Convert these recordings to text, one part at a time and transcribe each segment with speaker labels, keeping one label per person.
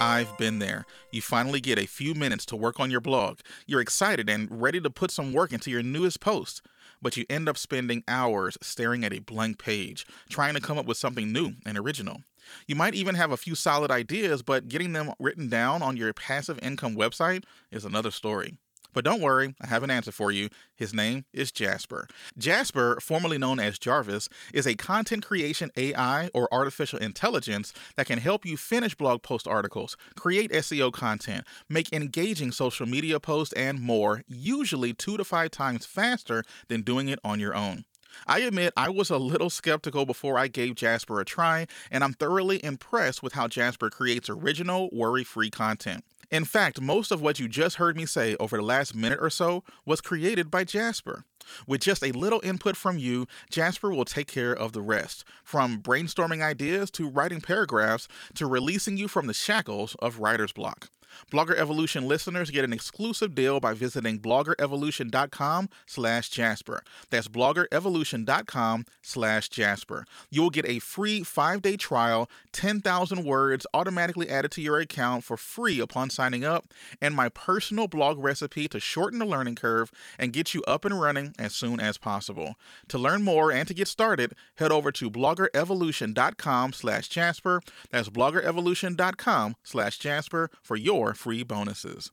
Speaker 1: I've been there. You finally get a few minutes to work on your blog. You're excited and ready to put some work into your newest post, but you end up spending hours staring at a blank page, trying to come up with something new and original. You might even have a few solid ideas, but getting them written down on your passive income website is another story. But don't worry, I have an answer for you. His name is Jasper. Jasper, formerly known as Jarvis, is a content creation AI or artificial intelligence that can help you finish blog post articles, create SEO content, make engaging social media posts, and more, usually two to five times faster than doing it on your own. I admit I was a little skeptical before I gave Jasper a try, and I'm thoroughly impressed with how Jasper creates original, worry free content. In fact, most of what you just heard me say over the last minute or so was created by Jasper. With just a little input from you, Jasper will take care of the rest, from brainstorming ideas to writing paragraphs to releasing you from the shackles of writer's block. Blogger Evolution listeners get an exclusive deal by visiting bloggerevolution.com slash Jasper. That's bloggerevolution.com slash Jasper. You'll get a free five-day trial, 10,000 words automatically added to your account for free upon signing up, and my personal blog recipe to shorten the learning curve and get you up and running as soon as possible. To learn more and to get started, head over to bloggerevolution.com slash Jasper. That's bloggerevolution.com slash Jasper for your free bonuses.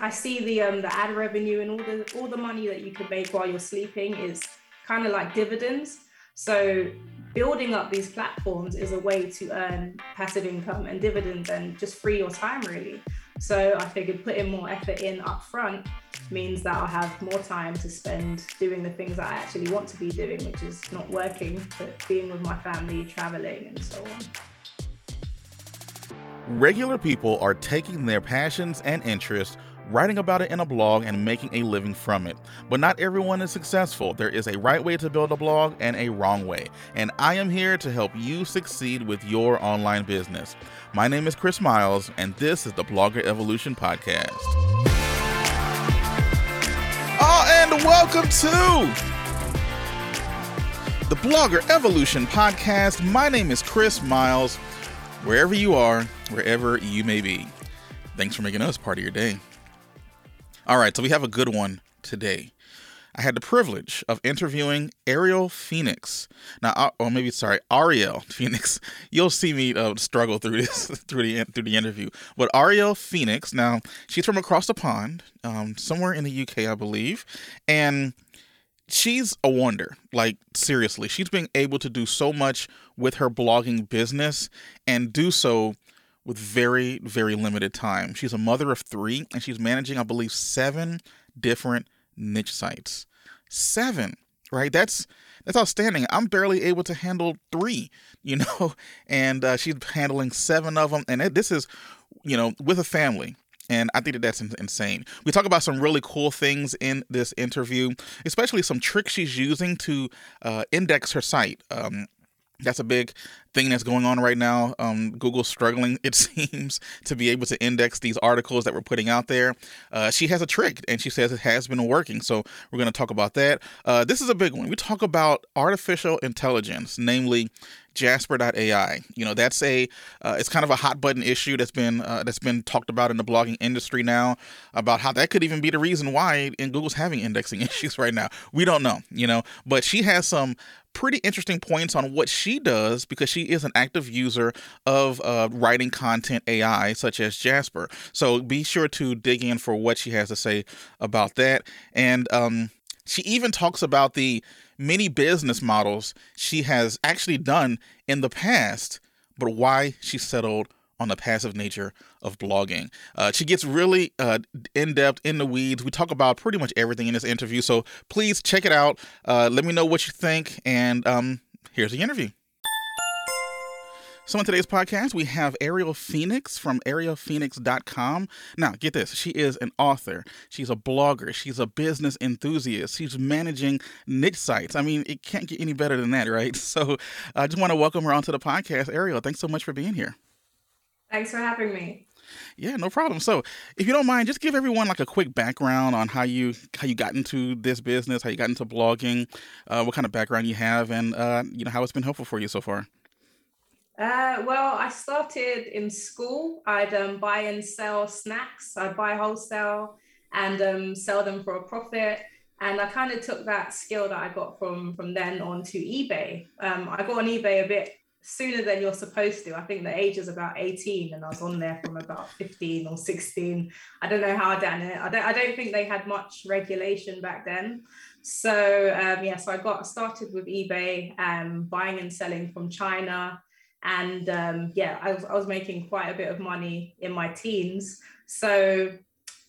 Speaker 2: I see the um, the ad revenue and all the all the money that you can make while you're sleeping is kind of like dividends. So building up these platforms is a way to earn passive income and dividends and just free your time really. So I figured putting more effort in upfront means that I'll have more time to spend doing the things that I actually want to be doing, which is not working, but being with my family, traveling, and so on.
Speaker 1: Regular people are taking their passions and interests, writing about it in a blog, and making a living from it. But not everyone is successful. There is a right way to build a blog and a wrong way. And I am here to help you succeed with your online business. My name is Chris Miles, and this is the Blogger Evolution Podcast. Oh, and welcome to the Blogger Evolution Podcast. My name is Chris Miles wherever you are, wherever you may be. Thanks for making us part of your day. All right, so we have a good one today. I had the privilege of interviewing Ariel Phoenix. Now, uh, or maybe sorry, Ariel Phoenix. You'll see me uh, struggle through this through the through the interview. But Ariel Phoenix. Now, she's from across the pond, um, somewhere in the UK, I believe, and she's a wonder. Like seriously, she's been able to do so much with her blogging business and do so with very very limited time. She's a mother of 3 and she's managing I believe 7 different niche sites. 7, right? That's that's outstanding. I'm barely able to handle 3, you know, and uh, she's handling 7 of them and this is you know, with a family and I think that that's insane. We talk about some really cool things in this interview, especially some tricks she's using to uh, index her site. Um, that's a big thing that's going on right now. Um, Google's struggling, it seems, to be able to index these articles that we're putting out there. Uh, she has a trick, and she says it has been working. So we're going to talk about that. Uh, this is a big one. We talk about artificial intelligence, namely Jasper.ai. You know, that's a uh, it's kind of a hot button issue that's been uh, that's been talked about in the blogging industry now about how that could even be the reason why in Google's having indexing issues right now. We don't know, you know, but she has some pretty interesting points on what she does because she is an active user of uh, writing content AI such as Jasper. So be sure to dig in for what she has to say about that. And um, she even talks about the many business models she has actually done in the past, but why she settled on the passive nature of blogging. Uh, she gets really uh, in depth in the weeds. We talk about pretty much everything in this interview. So please check it out. Uh, let me know what you think. And um, here's the interview. So, in today's podcast, we have Ariel Phoenix from arielphoenix.com. Now, get this she is an author, she's a blogger, she's a business enthusiast, she's managing niche sites. I mean, it can't get any better than that, right? So, I just want to welcome her onto the podcast. Ariel, thanks so much for being here.
Speaker 2: Thanks for having me.
Speaker 1: Yeah, no problem. So, if you don't mind, just give everyone like a quick background on how you how you got into this business, how you got into blogging, uh, what kind of background you have, and uh, you know how it's been helpful for you so far.
Speaker 2: Uh, well, I started in school. I'd um, buy and sell snacks. I'd buy wholesale and um, sell them for a profit. And I kind of took that skill that I got from from then on to eBay. Um, I got on eBay a bit sooner than you're supposed to. I think the age is about 18 and I was on there from about 15 or 16. I don't know how I done it. I don't, I don't think they had much regulation back then. So um, yeah, so I got started with eBay, um, buying and selling from China. And um, yeah, I was, I was making quite a bit of money in my teens. So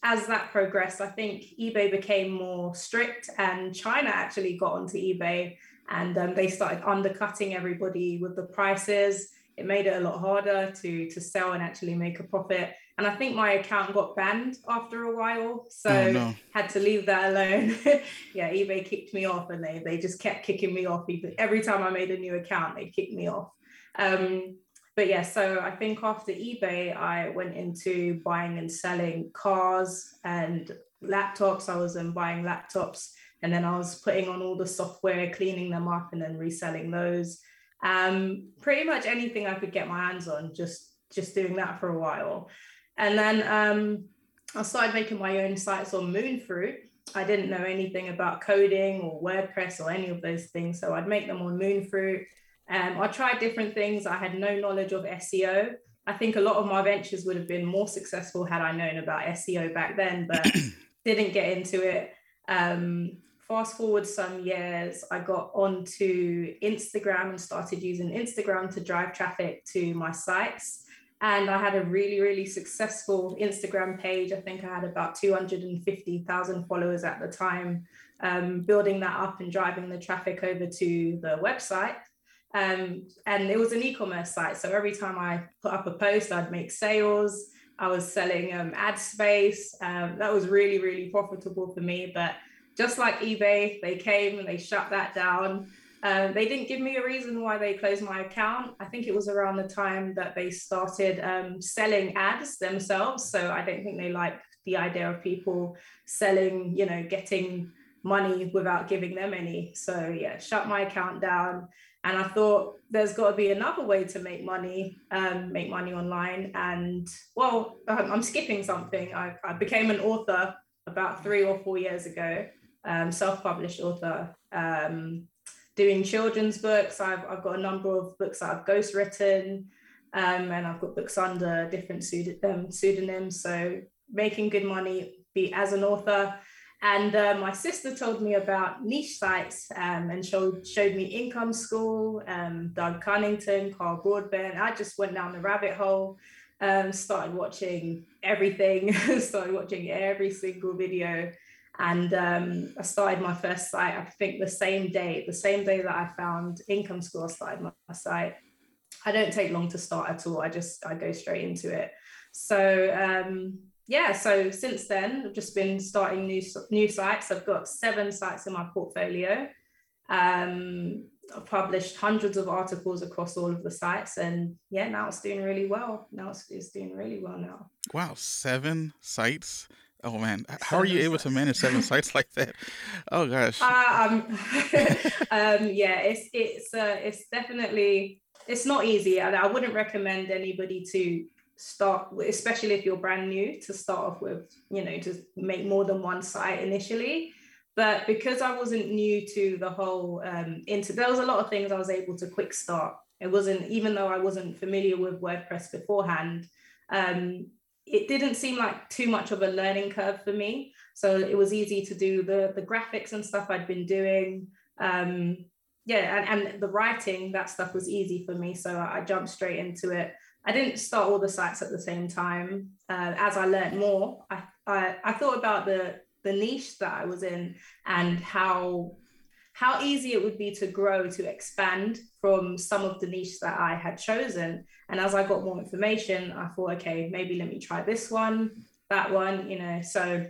Speaker 2: as that progressed, I think eBay became more strict and China actually got onto eBay and um, they started undercutting everybody with the prices. It made it a lot harder to to sell and actually make a profit. And I think my account got banned after a while, so oh, no. had to leave that alone. yeah, eBay kicked me off, and they they just kept kicking me off. Every time I made a new account, they kicked me off. Um, but yeah, so I think after eBay, I went into buying and selling cars and laptops. I was in buying laptops and then I was putting on all the software, cleaning them up, and then reselling those. Um, pretty much anything I could get my hands on, just just doing that for a while. And then um, I started making my own sites on Moonfruit. I didn't know anything about coding or WordPress or any of those things, so I'd make them on Moonfruit. Um, I tried different things. I had no knowledge of SEO. I think a lot of my ventures would have been more successful had I known about SEO back then, but didn't get into it. Um, fast forward some years, I got onto Instagram and started using Instagram to drive traffic to my sites. And I had a really, really successful Instagram page. I think I had about 250,000 followers at the time, um, building that up and driving the traffic over to the website. Um, and it was an e commerce site. So every time I put up a post, I'd make sales. I was selling um, ad space. Um, that was really, really profitable for me. But just like eBay, they came and they shut that down. Um, they didn't give me a reason why they closed my account. I think it was around the time that they started um, selling ads themselves. So I don't think they like the idea of people selling, you know, getting money without giving them any. So yeah, shut my account down. And I thought there's got to be another way to make money, um, make money online. And well, I'm skipping something. I, I became an author about three or four years ago um, self-published author, um, doing children's books. I've, I've got a number of books that I've ghostwritten, um, and I've got books under different pseud- um, pseudonyms. So making good money be as an author. And uh, my sister told me about niche sites um, and showed showed me Income School, um, Doug Cunnington, Carl Broadbent. I just went down the rabbit hole, um, started watching everything, started watching every single video, and um, I started my first site, I think the same day, the same day that I found Income School, I started my, my site. I don't take long to start at all. I just, I go straight into it. So um, yeah, so since then, I've just been starting new, new sites. I've got seven sites in my portfolio. Um, I've published hundreds of articles across all of the sites, and yeah, now it's doing really well. Now it's, it's doing really well now.
Speaker 1: Wow, seven sites. Oh man, how are you able to manage seven sites like that? Oh gosh.
Speaker 2: Uh, um, um, yeah, it's it's uh, it's definitely it's not easy, and I wouldn't recommend anybody to start, especially if you're brand new, to start off with you know to make more than one site initially. But because I wasn't new to the whole um, into, there was a lot of things I was able to quick start. It wasn't even though I wasn't familiar with WordPress beforehand. Um, it didn't seem like too much of a learning curve for me. So it was easy to do the, the graphics and stuff I'd been doing. Um, yeah, and, and the writing, that stuff was easy for me. So I, jumped straight into it. I didn't start all the sites at the same time. Uh, as I learned more, I, I, I thought about the, the niche that I was in and how how easy it would be to grow to expand from some of the niche that I had chosen. And as I got more information, I thought, okay, maybe let me try this one, that one, you know. So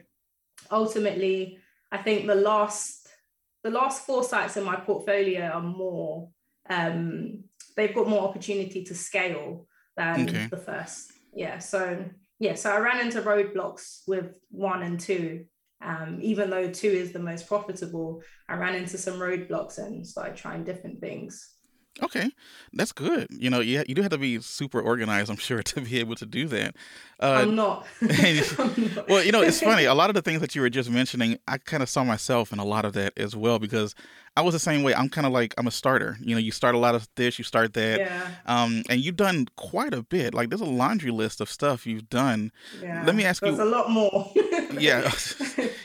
Speaker 2: ultimately, I think the last the last four sites in my portfolio are more um, they've got more opportunity to scale than okay. the first. Yeah. So yeah, so I ran into roadblocks with one and two um, even though two is the most profitable, I ran into some roadblocks and started trying different things.
Speaker 1: Okay, that's good. You know, yeah, you do have to be super organized, I'm sure, to be able to do that.
Speaker 2: Uh, I'm not.
Speaker 1: I'm not. well, you know, it's funny. A lot of the things that you were just mentioning, I kind of saw myself in a lot of that as well because I was the same way. I'm kind of like I'm a starter. You know, you start a lot of this, you start that,
Speaker 2: yeah.
Speaker 1: um, and you've done quite a bit. Like there's a laundry list of stuff you've done.
Speaker 2: Yeah.
Speaker 1: Let me ask
Speaker 2: there's
Speaker 1: you.
Speaker 2: a lot more.
Speaker 1: yeah,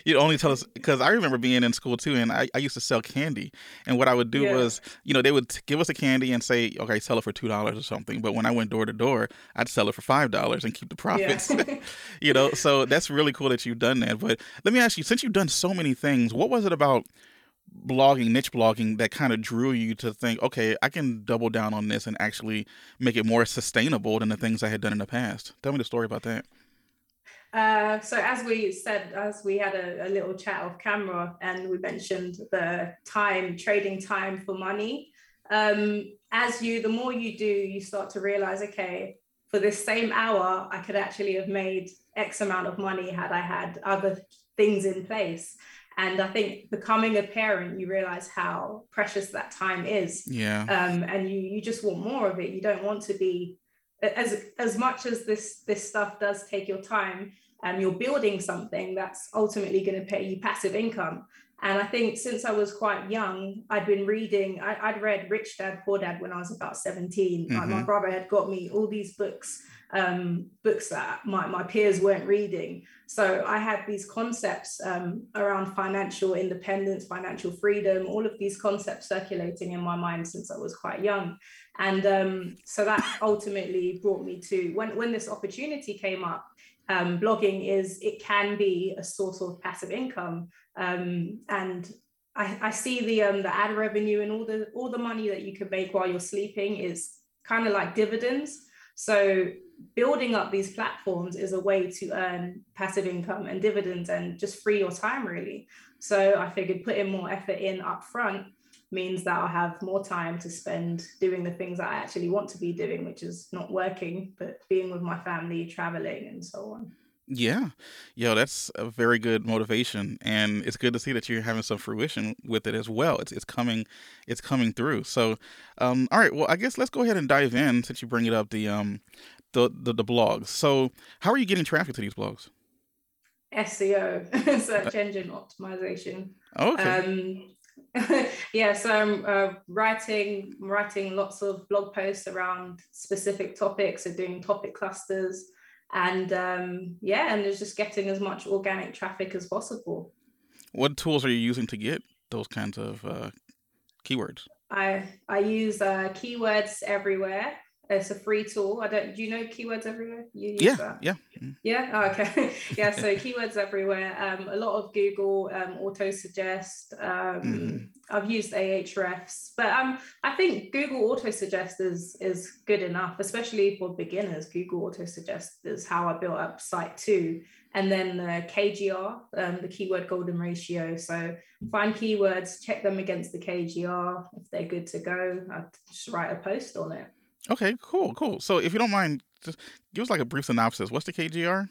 Speaker 1: you only tell us because I remember being in school too, and I, I used to sell candy, and what I would do
Speaker 2: Yeah.
Speaker 1: was, you know, they would give us a candy and say, okay, sell it for two dollars or something. But when I went door to door, I'd sell it for five dollars and keep the profits.
Speaker 2: Yeah.
Speaker 1: you know, so that's really cool that you've done that. But let me ask you, since you've done so many things, what was it about blogging, niche blogging, that kind of drew you to think, okay, I can double down on this and actually make it more sustainable than the things I had done in the past? Tell me the story about that.
Speaker 2: Uh, so as we said, as we had a, a little chat off camera, and we mentioned the time trading time for money. Um, as you, the more you do, you start to realize, okay, for this same hour, I could actually have made X amount of money had I had other things in place. And I think becoming a parent, you realize how precious that time is.
Speaker 1: Yeah.
Speaker 2: Um, and you you just want more of it. You don't want to be as as much as this this stuff does take your time. Um, you're building something that's ultimately going to pay you passive income. And I think since I was quite young, I'd been reading. I, I'd read Rich Dad Poor Dad when I was about 17 My- my brother had got me all these books um, books that my, my peers weren't reading. So I had these concepts um, around financial independence, financial freedom, all of these concepts circulating in my mind since I was quite young. And um, so that ultimately brought me to when, when this opportunity came up, um, blogging is, it can be a source of passive income. Um, and I, I see the um, the ad revenue and all the all the money that you can make while you're sleeping is kind of like dividends. So building up these platforms is a way to earn passive income and dividends and just free your time really. So I figured putting more effort in up front means that I'll have more time to spend doing the things that I actually want to be doing, which is not working, but being with my family, traveling, and so on.
Speaker 1: Yeah. Yo, that's a very good motivation and it's good to see that you're having some fruition with it as well. It's it's coming it's coming through. So um all right, well I guess let's go ahead and dive in since you bring it up the um the the, the blogs. So how are you getting traffic to these blogs?
Speaker 2: SEO, search engine optimization.
Speaker 1: Okay.
Speaker 2: Um, yeah, so I'm uh, writing writing lots of blog posts around specific topics, so doing topic clusters, and um, yeah, and just getting as much organic traffic as possible.
Speaker 1: what tools are you using to get those kinds of uh keywords?
Speaker 2: I I use uh, keywords everywhere. It's a free tool. I don't. Do you know keywords everywhere? You use
Speaker 1: Yeah,
Speaker 2: that?
Speaker 1: yeah. mm,
Speaker 2: Yeah. Oh, okay. yeah. So keywords everywhere. Um, a lot of Google um, auto suggest. Um,
Speaker 1: Mhm.
Speaker 2: I've used Ahrefs, but um, I think Google auto suggest is is good enough, especially for beginners. Google auto suggest is how I built up site two, and then the KGR, um, the keyword golden ratio. So find keywords, check them against the KGR. If they're good to go, I just write a post on it.
Speaker 1: Okay, cool, cool. So if you don't mind, just give us like a brief synopsis. What's the KGR?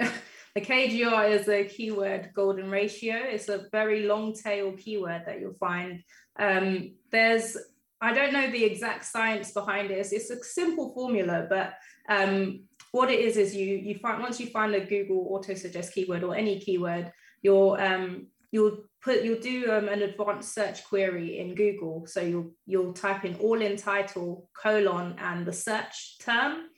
Speaker 2: The KGR is a keyword golden ratio. It's a very long tail keyword that you'll find. Um, there's, I don't know the exact science behind it. It's, it's a simple formula, but um, what it is is you you find once you find a Google auto suggest keyword or any keyword, you'll um, you'll put you'll do um, an advanced search query in Google. So you'll you'll type in all in title colon and the search term,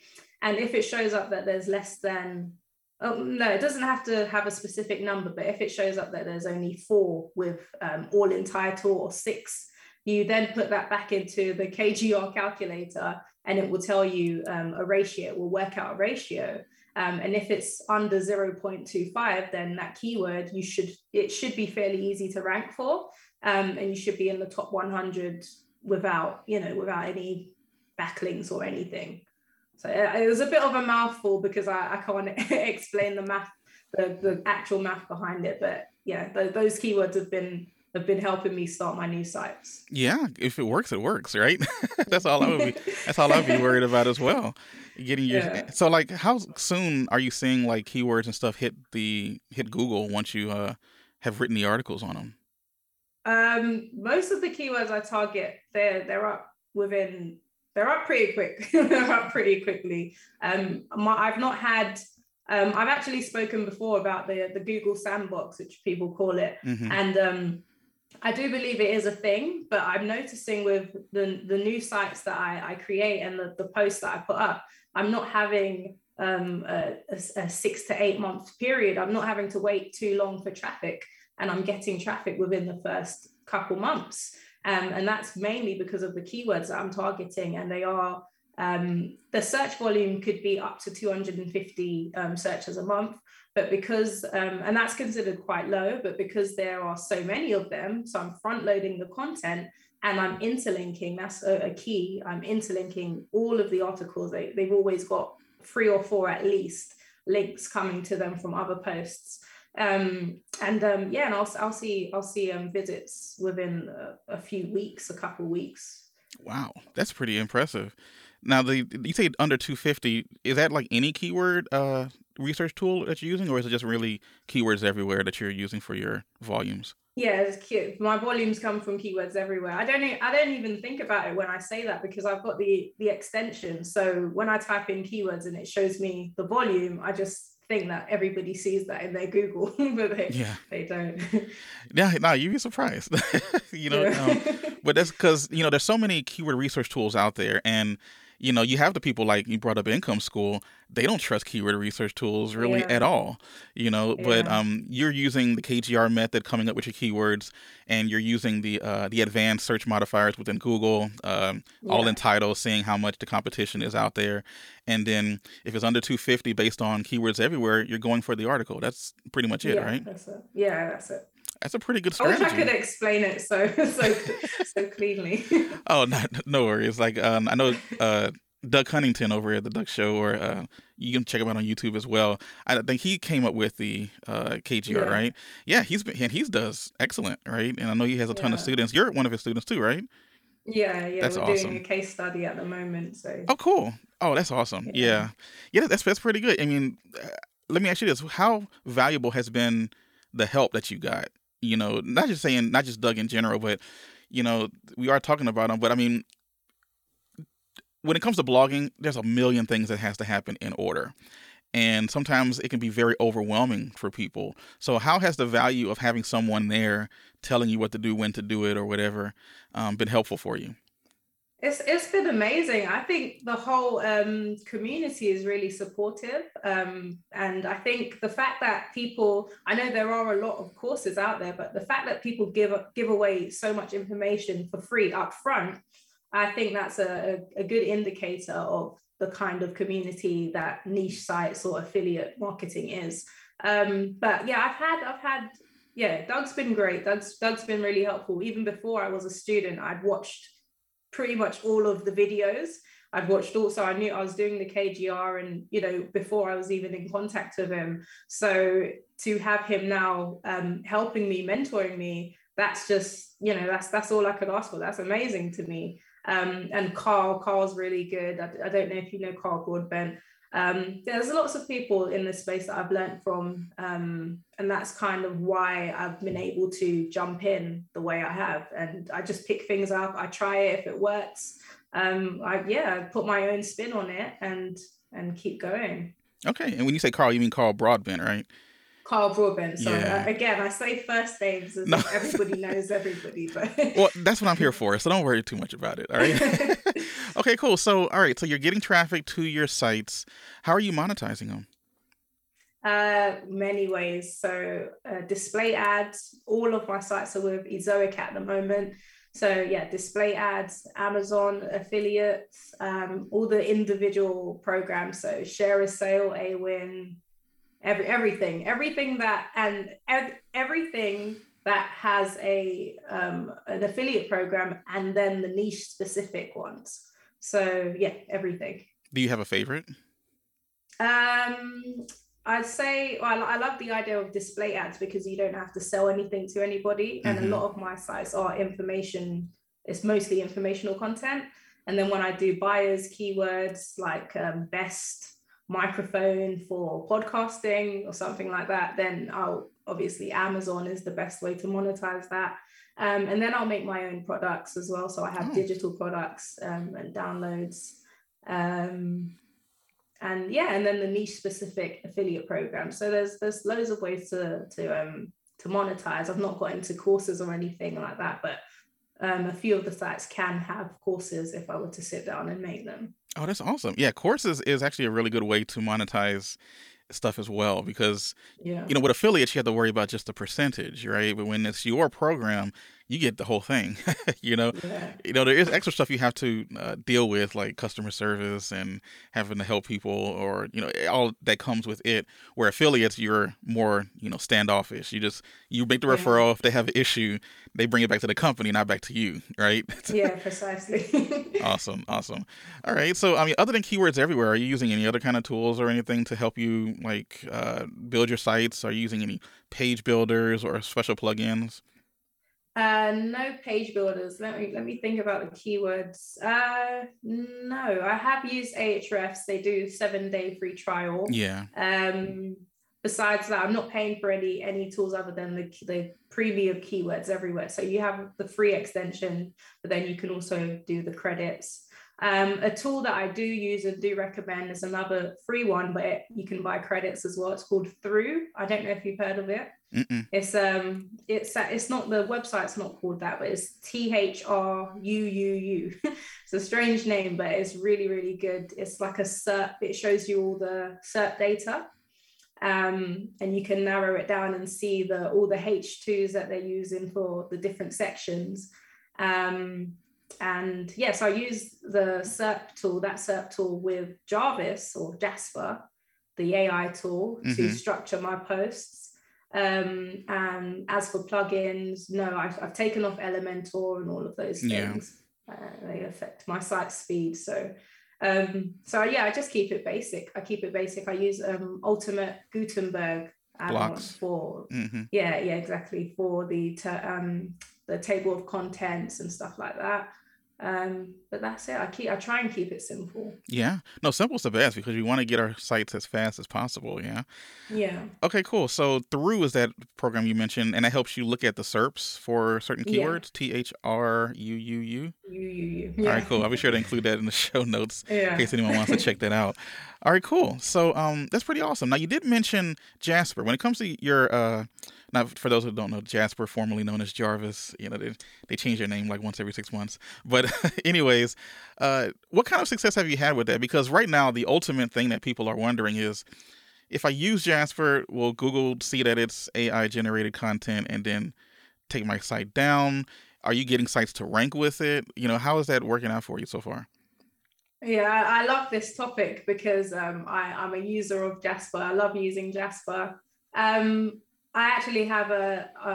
Speaker 2: and if it shows up that there's less than Oh, no, it doesn't have to have a specific number, but if it shows up that there's only four with um, all in title or six, you then put that back into the KGR calculator and it will tell you um, a ratio, it will work out a ratio. Um, and if it's under 0.25, then that keyword you should it should be fairly easy to rank for. Um, and you should be in the top 100 without, you know, without any backlinks or anything. So it it was a bit of a mouthful because I, I can't explain the math, the, the actual math behind it. But yeah, th- those keywords have been have been helping me start my new sites.
Speaker 1: Yeah, if it works, it works, right? that's all I would be. That's all I'd be worried about as well. Getting your
Speaker 2: Yeah.
Speaker 1: so like how soon are you seeing like keywords and stuff hit the hit Google once you uh have written the articles on them?
Speaker 2: Um, most of the keywords I target, they're they're up within they're up pretty quick. they're up pretty quickly. Um, my, I've not had. Um, I've actually spoken before about the the Google Sandbox, which people call it, mm-hmm. and um, I do believe it is a thing. But I'm noticing with the the new sites that I, I create and the, the posts that I put up, I'm not having um, a, a, a six to eight month period. I'm not having to wait too long for traffic, and I'm getting traffic within the first couple months. Um, and that's mainly because of the keywords that I'm targeting, and they are um, the search volume could be up to 250 um, searches a month, but because um, and that's considered quite low, but because there are so many of them, so I'm front loading the content and I'm interlinking. That's a, a key. I'm interlinking all of the articles. They, they've always got three or four at least links coming to them from other posts um, and um, yeah, and I'll, I'll see I'll see um, visits within a, a few weeks, a couple weeks.
Speaker 1: Wow, that's pretty impressive. Now, the you say under 250 is that like any keyword uh, research tool that you're using, or is it just really keywords everywhere that you're using for your volumes?
Speaker 2: Yeah, it's cute. My volumes come from keywords everywhere. I don't I don't even think about it when I say that because I've got the the extension. So when I type in keywords and it shows me the volume, I just think that everybody sees that in their Google, but they, yeah. they don't.
Speaker 1: yeah, no, you'd be surprised. you know, yeah. um, but that's because you know there's so many keyword research tools out there, and you know, you have the people like you brought up income school, they don't trust keyword research tools really yeah. at all, you know, yeah. but um, you're using the KGR method coming up with your keywords and you're using the uh, the advanced search modifiers within Google, um, yeah. all in title, seeing how much the competition is out there. And then if it's under 250 based on keywords everywhere, you're going for the article. That's pretty much it, right?
Speaker 2: That's it. Yeah, that's it.
Speaker 1: That's a pretty good strategy.
Speaker 2: I wish I could explain it so so so cleanly.
Speaker 1: oh, no, no worries. Like um, I know uh, Doug Cunnington over at the Doug Show, or uh, you can check him out on YouTube as well. I think he came up with the uh, KGR, yeah. right? Yeah, he's been and he's does excellent, right? And I know he has a ton yeah. of students. You're one of his students too, right?
Speaker 2: Yeah, yeah. That's we're awesome. doing a case study at the moment. So.
Speaker 1: Oh, cool. Oh, that's awesome. Yeah, yeah. yeah that's that's pretty good. I mean, uh, let me ask you this: How valuable has been the help that you got you know, not just saying, not just Doug in general, but you know, we are talking about him. But I mean, when it comes to blogging, there's a million things that has to happen in order. And sometimes it can be very overwhelming for people. So, how has the value of having someone there telling you what to do, when to do it, or whatever, um, been helpful for you?
Speaker 2: It's it's been amazing. I think the whole um, community is really supportive, um, and I think the fact that people, I know there are a lot of courses out there, but the fact that people give give away so much information for free up front, I think that's a, a good indicator of the kind of community that niche sites or affiliate marketing is. Um, but yeah, I've had I've had yeah, Doug's been great. Doug's Doug's been really helpful. Even before I was a student, I'd watched pretty much all of the videos. I'd watched also, I knew I was doing the KGR and, you know, before I was even in contact with him. So to have him now um, helping me, mentoring me, that's just, you know, that's, that's all I could ask for. That's amazing to me. Um, and Carl, Carl's really good. I, I, don't know if you know Carl Broadbent. Um, there's lots of people in this space that I've learned from, um, and that's kind of why I've been able to jump in the way I have. And I just pick things up, I try it if it works. Um, I yeah, put my own spin on it and and keep going.
Speaker 1: Okay, and when you say Carl, you mean Carl Broadbent, right?
Speaker 2: Carl Broadbent. So yeah. again, I say first names as no. everybody knows everybody. But
Speaker 1: well, that's what I'm here for. So don't worry too much about it. All right. okay, cool. So all right, so you're getting traffic to your sites. How are you monetizing them?
Speaker 2: Uh, many ways. So uh, display ads. All of my sites are with Ezoic at the moment. So yeah, display ads, Amazon affiliates, um, all the individual programs. So ShareASale, a AWin, every everything, everything that and ev- everything that has a um, an affiliate program and then the niche specific ones. So yeah, everything.
Speaker 1: Do you have a favorite?
Speaker 2: Um, I'd say well, I love the idea of display ads because you don't have to sell anything to anybody, and mm-hmm. a lot of my sites are information. It's mostly informational content, and then when I do buyers keywords like um, best microphone for podcasting or something like that, then I'll obviously Amazon is the best way to monetize that. Um, and then I'll make my own products as well. So I have oh. digital products um, and downloads. Um, and yeah, and then the niche specific affiliate program. So there's there's loads of ways to to um, to monetize. I've not got into courses or anything like that, but um, a few of the sites can have courses if I were to sit down and make them.
Speaker 1: Oh, that's awesome. Yeah, courses is actually a really good way to monetize stuff as well because yeah. you know with affiliates you have to worry about just the percentage right but when it's your program you get the whole thing you know? Yeah. you know there is extra stuff you have to uh, deal with like customer service and having to help people or you know all that comes with it where affiliates you're more you know standoffish. You just you make the yeah. referral if they have an issue they bring it back to the company not back to you right?
Speaker 2: Yeah precisely.
Speaker 1: Awesome awesome. All right so i mean other than keywords everywhere are you using any other kind of tools or anything to help you like uh, build your sites? Are you using any page builders or special plugins
Speaker 2: uh, no page builders. Let me let me think about the keywords. Uh, no, I have used Ahrefs. They do seven day free trial.
Speaker 1: Yeah.
Speaker 2: Um, besides that, I'm not paying for any any tools other than the the preview of keywords everywhere. So you have the free extension, but then you can also do the credits. Um, a tool that I do use and do recommend is another free one, but it, you can buy credits as well. It's called Thruuu. I don't know if you've heard of it. Mm-mm. It's um, it's it's not the website's not called that, but it's T H R U U U. It's a strange name, but it's really really good. It's like a SERP. It shows you all the SERP data, um, and you can narrow it down and see the all the H2s that they're using for the different sections. Um, and yes, yeah, so I use the SERP tool, that SERP tool with Jarvis or Jasper, the AI tool, mm-hmm. to structure my posts. Um, and as for plugins, no, I've, I've, taken off Elementor and all of those things. Yeah. Uh, they affect my site speed. So, um, so yeah, I just keep it basic. I keep it basic. I use um, Ultimate Gutenberg
Speaker 1: blocks
Speaker 2: for mm-hmm. yeah, yeah, exactly for the um, the table of contents and stuff like that um but that's it. I keep i try and keep it simple.
Speaker 1: Yeah. No simple's the best because we want to get our sites as fast as possible yeah?
Speaker 2: Yeah.
Speaker 1: Okay cool. So Thruuu is that program you mentioned and it helps you look at the serps for certain keywords? T-h-r-u-u-u
Speaker 2: u-u-u
Speaker 1: yeah. all right cool. I'll be sure to include that in the show notes
Speaker 2: yeah.
Speaker 1: in case anyone wants to check that out all right cool so um that's pretty awesome now you did mention jasper when it comes to your uh now, for those who don't know, Jasper, formerly known as Jarvis, you know, they, they change their name like once every six months. But, anyways, uh, what kind of success have you had with that? Because right now, the ultimate thing that people are wondering is if I use Jasper, will Google see that it's AI generated content and then take my site down? Are you getting sites to rank with it? You know, how is that working out for you so far?
Speaker 2: Yeah, I love this topic because um, I, am a user of Jasper. I love using Jasper. Um, I actually have a, a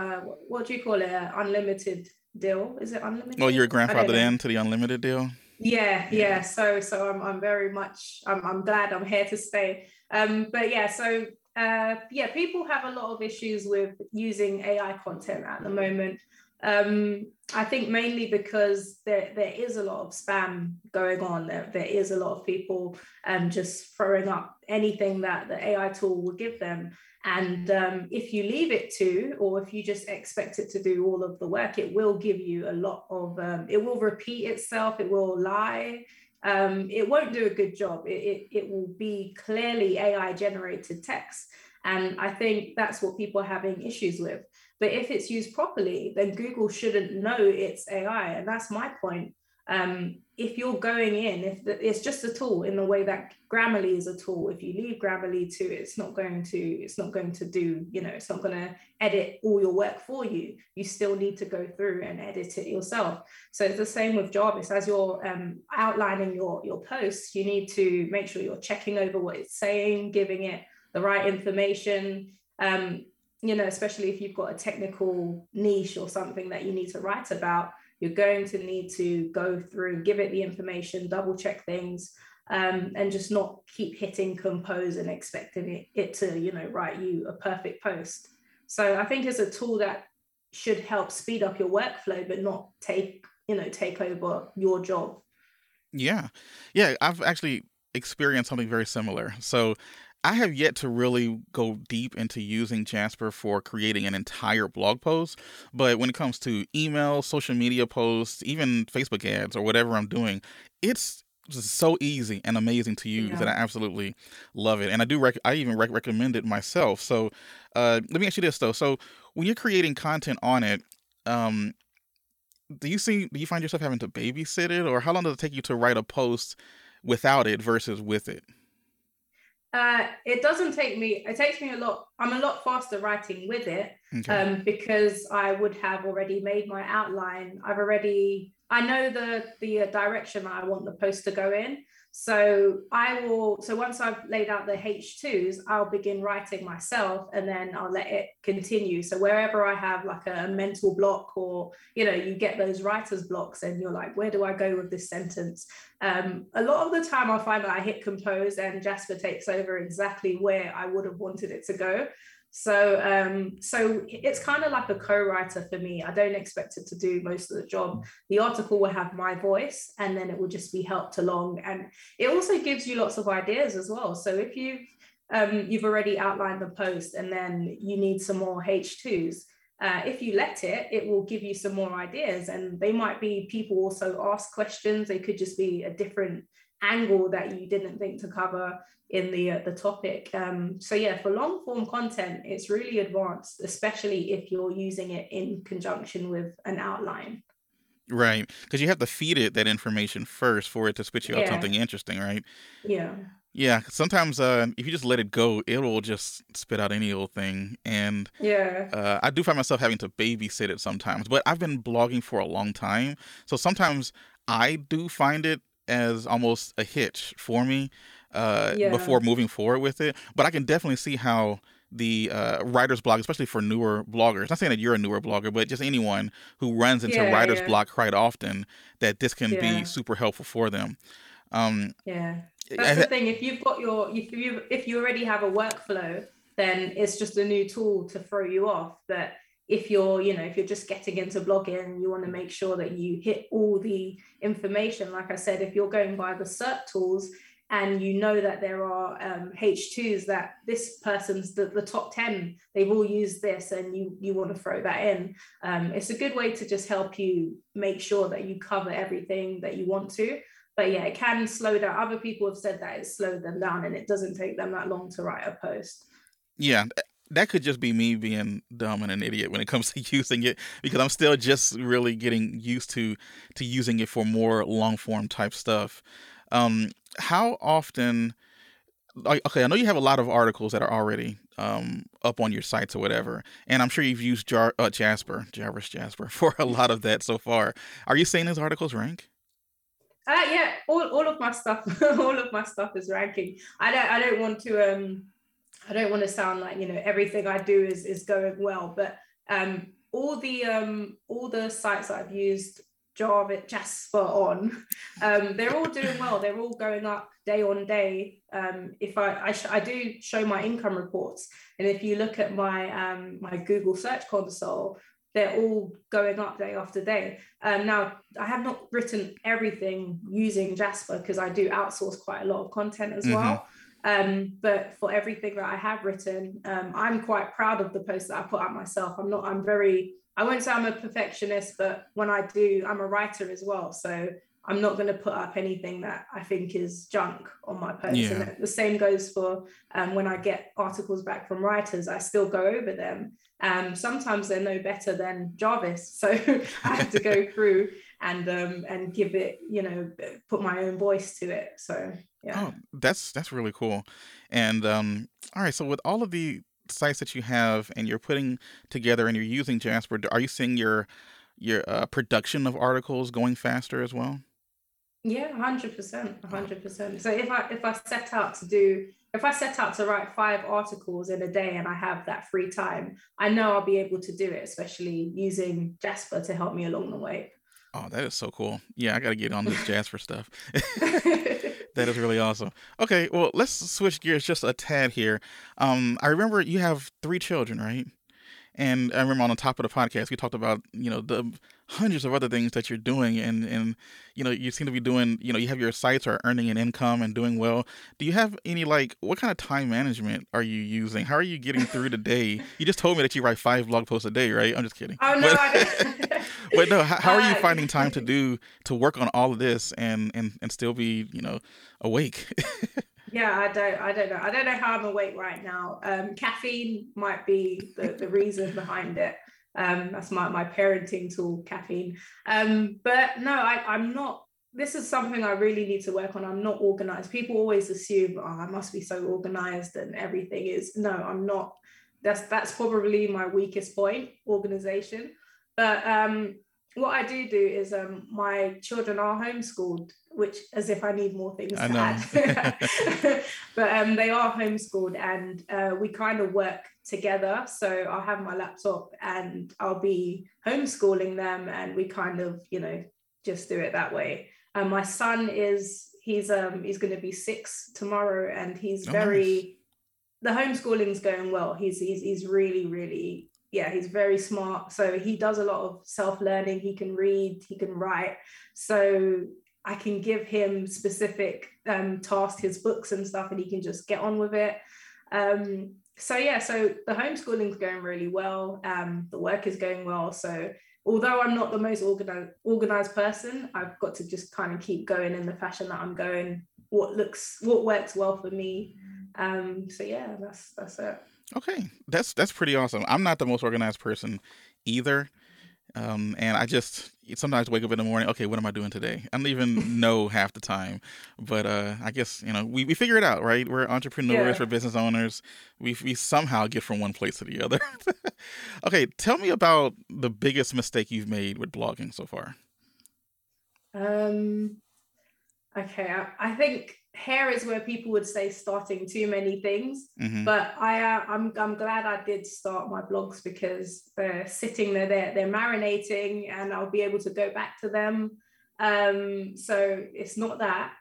Speaker 2: what do you call it? Unlimited deal. Is it unlimited?
Speaker 1: Well, you're a grandfathered in to the unlimited deal.
Speaker 2: Yeah, yeah. So, so I'm, I'm very much, I'm, I'm glad I'm here to stay. Um, but yeah, so uh, yeah, people have a lot of issues with using AI content at the moment. Um, I think mainly because there, there is a lot of spam going on. There, there is a lot of people um, just throwing up anything that the AI tool will give them. And um, if you leave it to, or if you just expect it to do all of the work, it will give you a lot of, um, it will repeat itself, it will lie, um, it won't do a good job. It, it, it will be clearly AI generated text. And I think that's what people are having issues with. But if it's used properly, then Google shouldn't know it's AI. And that's my point um, if you're going in, if the, it's just a tool in the way that Grammarly is a tool, if you leave Grammarly to, it's not going to, it's not going to do, you know, it's not going to edit all your work for you. You still need to go through and edit it yourself. So it's the same with Jarvis. As you're um, outlining your your posts, you need to make sure you're checking over what it's saying, giving it the right information. Um, you know, especially if you've got a technical niche or something that you need to write about you're going to need to go through, give it the information, double check things, um, and just not keep hitting compose and expecting it, it to, you know, write you a perfect post. So I think it's a tool that should help speed up your workflow, but not take, you know, take over your job.
Speaker 1: Yeah. Yeah. I've actually experienced something very similar. So I have yet to really go deep into using Jasper for creating an entire blog post. But when it comes to emails, social media posts, even Facebook ads or whatever I'm doing, it's just so easy and amazing to use, yeah. and I absolutely love it. And I do rec- I even rec- recommend it myself. So uh, let me ask you this though: so when you're creating content on it, um, do you see do you find yourself having to babysit it, or how long does it take you to write a post without it versus with it?
Speaker 2: Uh, it doesn't take me. It takes me a lot. I'm a lot faster writing with it okay. um, because I would have already made my outline. I've already. I know the the direction that I want the post to go in. So I will, so once I've laid out the H2s, I'll begin writing myself and then I'll let it continue. So wherever I have like a mental block or, you know, you get those writer's blocks and you're like, where do I go with this sentence? Um, a lot of the time I find that I hit compose and Jasper takes over exactly where I would have wanted it to go. So um, so it's kind of like a co-writer for me. I don't expect it to do most of the job. The article will have my voice and then it will just be helped along. And it also gives you lots of ideas as well. So if you um, you've already outlined the post and then you need some more H2s, uh, if you let it, it will give you some more ideas. And they might be people also ask questions. They could just be a different angle that you didn't think to cover in the uh, the topic. Um, so yeah, for long form content, it's really advanced, especially if you're using it in conjunction with an outline.
Speaker 1: Right, because you have to feed it that information first for it to spit you out something interesting, right?
Speaker 2: Yeah.
Speaker 1: Yeah, sometimes uh, if you just let it go, it will just spit out any old thing. And
Speaker 2: yeah,
Speaker 1: uh, I do find myself having to babysit it sometimes. But I've been blogging for a long time, so sometimes I do find it as almost a hitch for me uh, yeah. before moving forward with it. But I can definitely see how the uh, writer's block, especially for newer bloggers, not saying that you're a newer blogger, but just anyone who runs into yeah, writer's yeah. block quite often, that this can be super helpful for them.
Speaker 2: Um, yeah, that's the thing. If you've got your, if you if you already have a workflow, then it's just a new tool to throw you off. But if you're you know if you're just getting into blogging you want to make sure that you hit all the information. Like i said if you're going by the SERP tools and you know that there are um, h2s that this person's the, the top 10 they've all used this and you you want to throw that in um, it's a good way to just help you make sure that you cover everything that you want to. But yeah it can slow down. Other people have said that it slowed them down and it doesn't take them that long to write a post.
Speaker 1: Yeah that could just be me being dumb and an idiot when it comes to using it because I'm still just really getting used to to using it for more long form type stuff. Um, how often? Okay, I know you have a lot of articles that are already um, up on your sites or whatever, and I'm sure you've used Jar- uh, Jasper, Jarvis Jasper, for a lot of that so far. Are you seeing those articles rank?
Speaker 2: Uh, yeah, all, all of my stuff, all of my stuff is ranking. I don't, I don't want to um I don't want to sound like you know everything I do is is going well, but um, all the um, all the sites that I've used Java Jasper on, um, they're all doing well. They're all going up day on day. Um, if I I, sh- I, do show my income reports, and if you look at my um, my Google Search Console, they're all going up day after day. Um, now I have not written everything using Jasper because I do outsource quite a lot of content as mm-hmm. well. Um, but for everything that I have written, um, I'm quite proud of the posts that I put out myself. I'm not, I'm very, I won't say I'm a perfectionist, but when I do, I'm a writer as well. So I'm not going to put up anything that I think is junk on my post. Yeah. And the same goes for um, when I get articles back from writers, I still go over them. Um, sometimes they're no better than Jarvis. So I have to go through and um, and give it, you know, put my own voice to it. So yeah. Oh,
Speaker 1: that's that's really cool. And um, all right, so with all of the sites that you have and you're putting together and you're using Jasper, are you seeing your your uh, production of articles going faster as well?
Speaker 2: Yeah, hundred percent, hundred percent. So if I if I set out to do if I set out to write five articles in a day and I have that free time, I know I'll be able to do it, especially using Jasper to help me along the way.
Speaker 1: Oh, that is so cool. Yeah, I got to get on this Jasper stuff. that is really awesome. Okay, well, let's switch gears just a tad here. Um, I remember you have three children, right? And I remember on the top of the podcast, we talked about, you know, the hundreds of other things that you're doing. And, and, you know, you seem to be doing, you know, you have your sites are earning an income and doing well. Do you have any, like, what kind of time management are you using? How are you getting through the day? You just told me that you write five blog posts a day, right? I'm just kidding.
Speaker 2: Oh, no, but,
Speaker 1: but no, how, how are you finding time to do, to work on all of this and, and, and still be, you know, awake?
Speaker 2: Yeah, I don't I don't know. I don't know how I'm awake right now. Um, caffeine might be the, the reason behind it. Um, that's my, my parenting tool, caffeine. Um, but no, I, I'm not this is something I really need to work on. I'm not organized. People always assume, oh, I must be so organized and everything is no, I'm not. That's that's probably my weakest point, organization. But um what I do do is um, my children are homeschooled, which as if I need more things I to know. add. but um, they are homeschooled and uh, we kind of work together. So I'll have my laptop and I'll be homeschooling them and we kind of, you know, just do it that way. And my son is, he's um he's going to be six tomorrow and he's oh, very, nice. the homeschooling's going well. He's, he's, he's really, really yeah, he's very smart. So he does a lot of self learning. He can read, he can write. So I can give him specific um, tasks, his books and stuff, and he can just get on with it. Um, so yeah, so the homeschooling's going really well. Um, the work is going well. So although I'm not the most organized organized person, I've got to just kind of keep going in the fashion that I'm going. What looks, what works well for me. Um, so yeah, that's that's it.
Speaker 1: Okay, that's that's pretty awesome. I'm not the most organized person either, um, and I just sometimes wake up in the morning. Okay, what am I doing today? I don't even know half the time, but uh, I guess you know we, we figure it out, right? We're entrepreneurs, yeah. we're business owners. We we somehow get from one place to the other. okay, tell me about the biggest mistake you've made with blogging so far.
Speaker 2: Um. Okay, I, I think here is where people would say starting too many things mm-hmm. but i uh, I'm, I'm glad i did start my blogs because they're sitting there they're, they're marinating and i'll be able to go back to them. Um, so it's not that.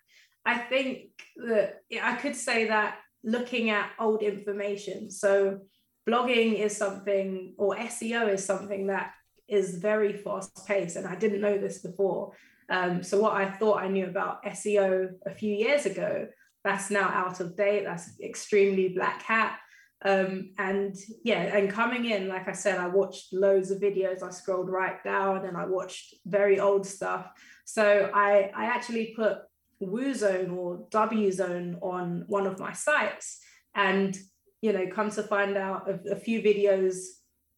Speaker 2: I think that i could say that looking at old information. So blogging is something or seo is something that is very fast paced and i didn't know this before um, so what I thought I knew about SEO a few years ago, that's now out of date. That's extremely black hat. Um, and yeah, and coming in, like I said, I watched loads of videos. I scrolled right down and I watched very old stuff. So I, I actually put WooZone or WZone on one of my sites, and you know, come to find out a, a few videos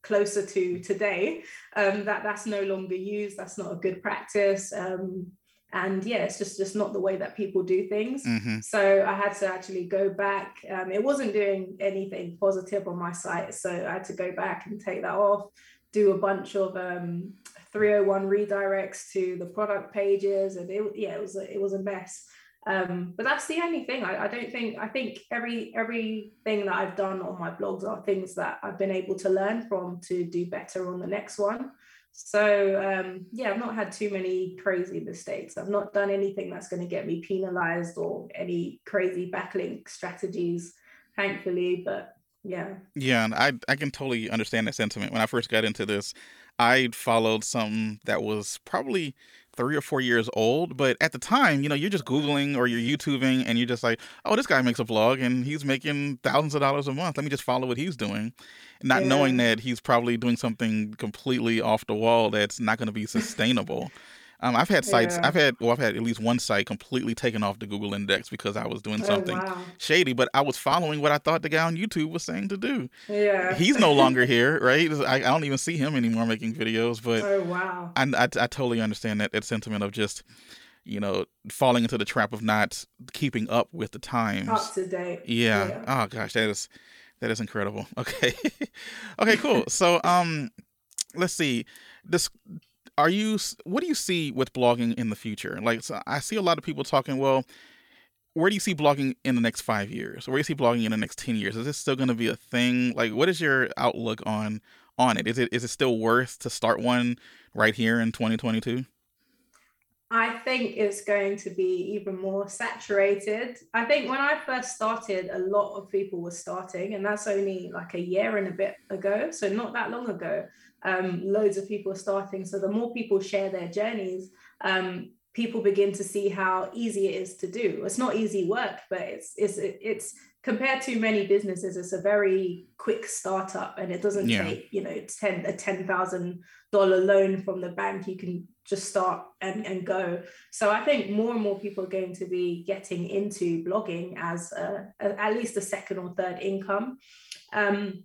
Speaker 2: closer to today um, that that's no longer used that's not a good practice um, and yeah it's just just not the way that people do things. Mm-hmm. so i had to actually go back um, it wasn't doing anything positive on my site so i had to go back and take that off do a bunch of um, 301 redirects to the product pages and it, yeah it was a, it was a mess um, but that's the only thing. I, I, don't think i think every everything that i've done on my blogs are things that i've been able to learn from to do better on the next one. So um, yeah i've not had too many crazy mistakes. I've not done anything that's going to get me penalized or any crazy backlink strategies thankfully but yeah.
Speaker 1: Yeah and i i can totally understand that sentiment. When i first got into this i followed something that was probably three or four years old, but at the time, you know, you're just Googling or you're YouTubing and you're just like, oh, this guy makes a vlog and he's making thousands of dollars a month. Let me just follow what he's doing. Not yeah. knowing that he's probably doing something completely off the wall that's not going to be sustainable. Um, I've had sites. Yeah. I've had well, I've had at least one site completely taken off the Google Index because I was doing oh, something oh, wow. shady, but I was following what I thought the guy on YouTube was saying to do.
Speaker 2: Yeah,
Speaker 1: he's no longer here, right? I, I don't even see him anymore making videos. But
Speaker 2: oh wow,
Speaker 1: I, I, I totally understand that that sentiment of just you know falling into the trap of not keeping up with the times.
Speaker 2: Up to date.
Speaker 1: Yeah. yeah. Oh gosh, that is that is incredible. Okay. okay. Cool. So um, let's see. This are you what do you see with blogging in the future like so i see a lot of people talking well where do you see blogging in the next five years where do you see blogging in the next 10 years is this still going to be a thing like what is your outlook on on it is it is it still worth to start one right here in 2022
Speaker 2: I think it's going to be even more saturated. I think when I first started, a lot of people were starting, and that's only like a year and a bit ago. So, not that long ago. Um, loads of people are starting. So, the more people share their journeys, um, people begin to see how easy it is to do. It's not easy work, but it's it's it's compared to many businesses, it's a very quick startup, and it doesn't yeah. take you know ten a ten thousand dollar loan from the bank. You can just start and, and go. So I think more and more people are going to be getting into blogging as a, a, at least a second or third income. Um,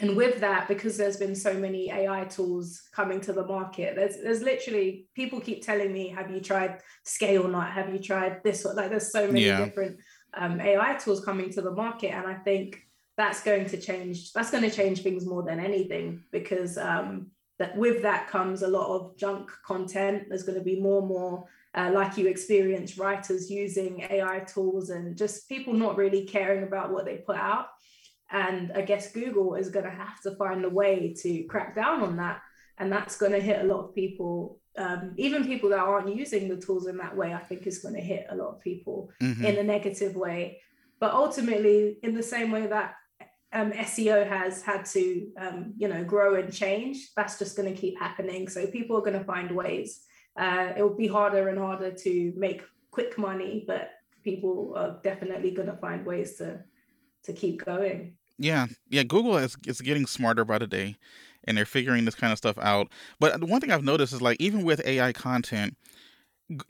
Speaker 2: and with that, because there's been so many AI tools coming to the market, there's there's literally people keep telling me, "Have you tried Scale Not? Have you tried this?" one Like there's so many yeah. different um, AI tools coming to the market, and I think that's going to change. That's going to change things more than anything because um, that with that comes a lot of junk content. There's going to be more and more, uh, like you experience, writers using AI tools and just people not really caring about what they put out. And I guess Google is going to have to find a way to crack down on that. And that's going to hit a lot of people, um, even people that aren't using the tools in that way, I think is going to hit a lot of people mm-hmm. in a negative way. But ultimately, in the same way that um, SEO has had to, um, you know, grow and change, that's just going to keep happening. So people are going to find ways. Uh, it will be harder and harder to make quick money, but people are definitely going to find ways to to keep going.
Speaker 1: Yeah, yeah. Google is is getting smarter by the day, and they're figuring this kind of stuff out. But the one thing I've noticed is like even with AI content,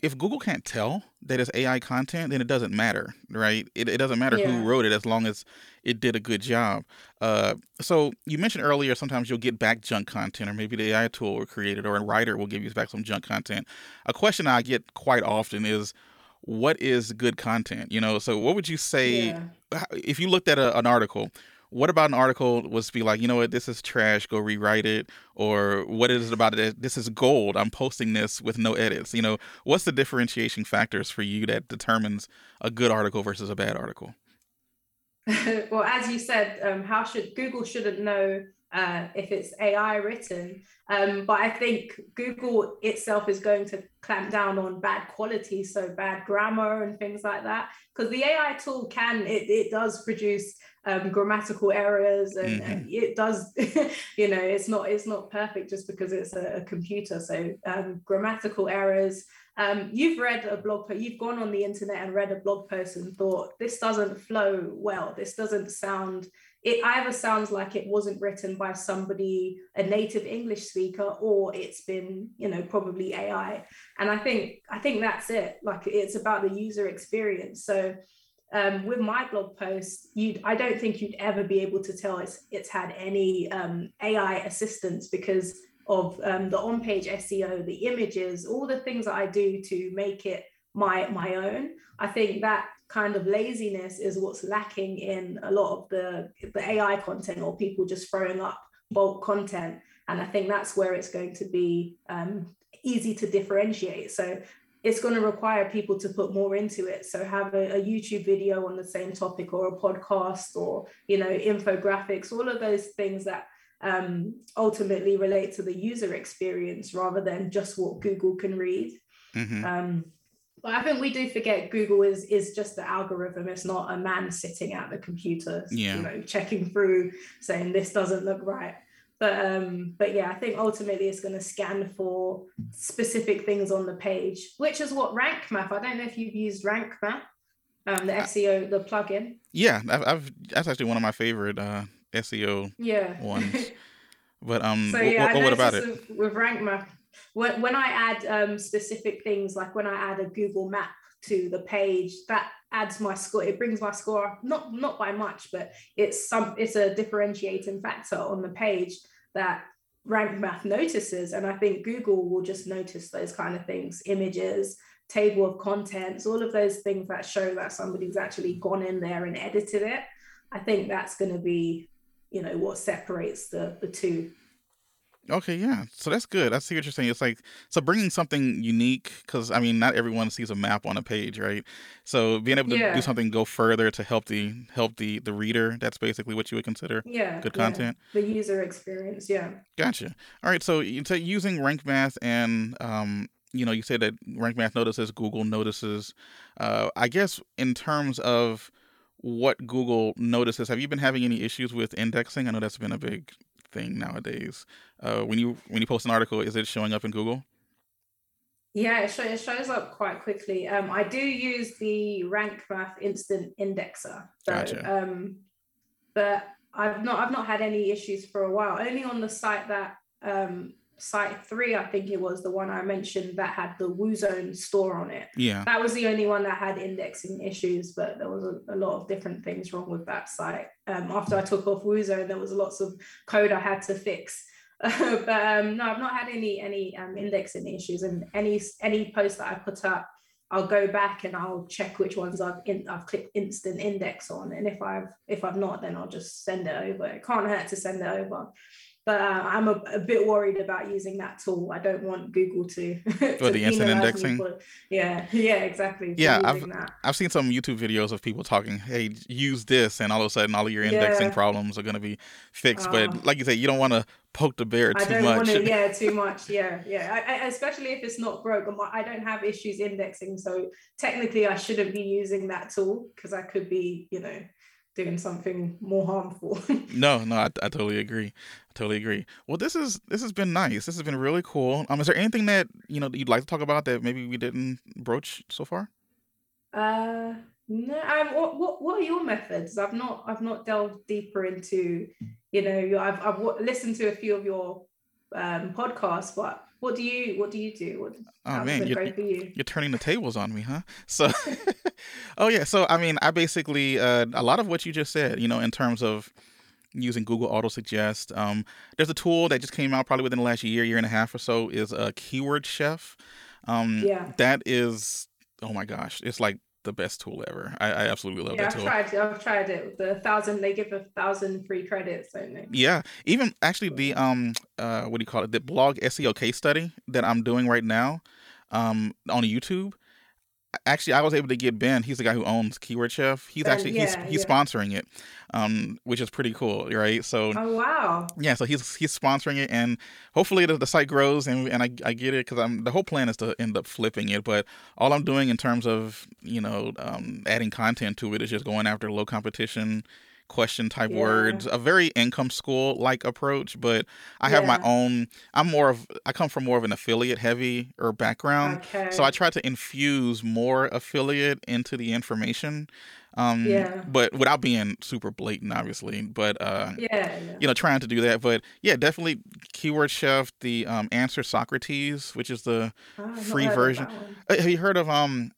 Speaker 1: if Google can't tell that it's AI content, then it doesn't matter, right? It, it doesn't matter yeah. who wrote it as long as it did a good job. Uh, so you mentioned earlier sometimes you'll get back junk content, or maybe the AI tool will create it, or a writer will give you back some junk content. A question I get quite often is, what is good content? You know, so what would you say yeah. if you looked at a, an article? What about an article was to be like, you know what, this is trash, go rewrite it, or what is it about it? This is gold. I'm posting this with no edits. You know, what's the differentiation factors for you that determines a good article versus a bad article?
Speaker 2: well, as you said, um, how should Google shouldn't know uh, if it's AI written. Um, but I think Google itself is going to clamp down on bad quality, so bad grammar and things like that. Because the AI tool can, it, it does produce um, grammatical errors and, mm-hmm. and, it does, you know, it's not it's not perfect just because it's a, a computer. So um, grammatical errors. Um, you've read a blog post, you've gone on the internet and read a blog post and thought this doesn't flow well. This doesn't sound it either sounds like it wasn't written by somebody a native english speaker or it's been you know probably ai and i think i think that's it like it's about the user experience so um, with my blog post you i don't think you'd ever be able to tell it's it's had any um, ai assistance because of um, the on-page seo the images all the things that i do to make it my my own i think that kind of laziness is what's lacking in a lot of the, the AI content or people just throwing up bulk content. And I think that's where it's going to be um, easy to differentiate. So it's going to require people to put more into it. So have a, a, YouTube video on the same topic or a podcast or, you know, infographics, all of those things that um, ultimately relate to the user experience rather than just what Google can read. Mm-hmm. Um, but I think we do forget Google is is just the algorithm. It's not a man sitting at the computer, yeah. you know, checking through, saying this doesn't look right. But um, but yeah, I think ultimately it's going to scan for specific things on the page, which is what Rank Math. I don't know if you've used Rank Math, um, the SEO, the plugin.
Speaker 1: Yeah, I've, I've that's actually one of my favorite uh, SEO
Speaker 2: yeah
Speaker 1: ones. But um, so, yeah, what, what about it?
Speaker 2: With Rank Math, when, when I add um, specific things, like when I add a Google map to the page, that adds my score. It brings my score up, not not by much, but it's some it's a differentiating factor on the page that Rank Math notices. And I think Google will just notice those kind of things, images, table of contents, all of those things that show that somebody's actually gone in there and edited it. I think that's going to be, you know, what separates the the two.
Speaker 1: Okay, yeah. So that's good. I see what you're saying. It's like so bringing something unique because I mean not everyone sees a map on a page, right? So being able to yeah. do something go further to help the help the the reader. That's basically what you would consider
Speaker 2: yeah
Speaker 1: good content.
Speaker 2: Yeah. The user experience, yeah.
Speaker 1: Gotcha. All right. So you say using rank math and um you know, you said that Rank Math notices, Google notices. Uh, I guess in terms of what Google notices, have you been having any issues with indexing? I know that's been a big thing nowadays. Uh, when you when you post an article, is it showing up in Google?
Speaker 2: Yeah, it, show, it shows up quite quickly. Um, I do use the Rank Math Instant Indexer, so, gotcha. um, but I've not I've not had any issues for a while. Only on the site that um, site three, I think it was the one I mentioned that had the WooZone store on it.
Speaker 1: Yeah.
Speaker 2: That was the only one that had indexing issues, but there was a, a lot of different things wrong with that site. Um, after I took off WooZone, there was lots of code I had to fix. but um, no, I've not had any any um, indexing issues, and any any post that I put up, I'll go back and I'll check which ones I've in, I've clicked instant index on, and if I've if I've not, then I'll just send it over. It can't hurt to send it over but uh, I'm a, a, bit worried about using that tool. I don't want Google to.
Speaker 1: to the instant indexing.
Speaker 2: yeah, yeah, exactly.
Speaker 1: Yeah, I've I've seen some YouTube videos of people talking, "Hey, use this," and all of a sudden, all of your indexing yeah. problems are going to be fixed. Uh, but like you said, you don't want to poke the bear too
Speaker 2: I don't
Speaker 1: much.
Speaker 2: Want to, yeah, too much. Yeah, yeah. I, I, especially if it's not broke. I don't have issues indexing, so technically, I shouldn't be using that tool because I could be, you know doing something more harmful.
Speaker 1: no, no, I, I totally agree. I totally agree. Well, this is this has been nice. This has been really cool. Um, is there anything that you know you'd like to talk about that maybe we didn't broach so far?
Speaker 2: Uh, no. Um, what what what are your methods? I've not I've not delved deeper into, you know, I've I've listened to a few of your um podcasts, but what do you what do you do? What,
Speaker 1: oh man, you're, you? you're turning the tables on me, huh? So, oh yeah. So I mean, I basically uh, a lot of what you just said, you know, in terms of using Google Auto Suggest. Um, there's a tool that just came out probably within the last year, year and a half or so, is a Keyword Chef. Um,
Speaker 2: yeah.
Speaker 1: That is, oh my gosh, it's like the best tool ever. I, I absolutely love
Speaker 2: yeah,
Speaker 1: that tool.
Speaker 2: I've tried. I've tried it. The thousand they give a thousand free credits.
Speaker 1: Yeah, even actually the um uh what do you call it? The blog SEO case study that I'm doing right now, um on YouTube actually I was able to get Ben. He's the guy who owns Keyword Chef. He's ben, actually yeah, he's he's yeah. sponsoring it, um, which is pretty cool, right? So
Speaker 2: oh wow,
Speaker 1: yeah. So he's he's sponsoring it, and hopefully the, the site grows, and and I, I get it because I'm the whole plan is to end up flipping it, but all I'm doing in terms of you know um, adding content to it is just going after low competition question type yeah. words, a very income school like approach, but I have yeah. my own I'm more of I come from more of an affiliate heavy or background. Okay. So I try to infuse more affiliate into the information. Um yeah. but without being super blatant obviously, but uh
Speaker 2: yeah, yeah.
Speaker 1: you know trying to do that, but yeah, definitely keyword chef the um answer Socrates, which is the oh, free version. Uh, have you heard of um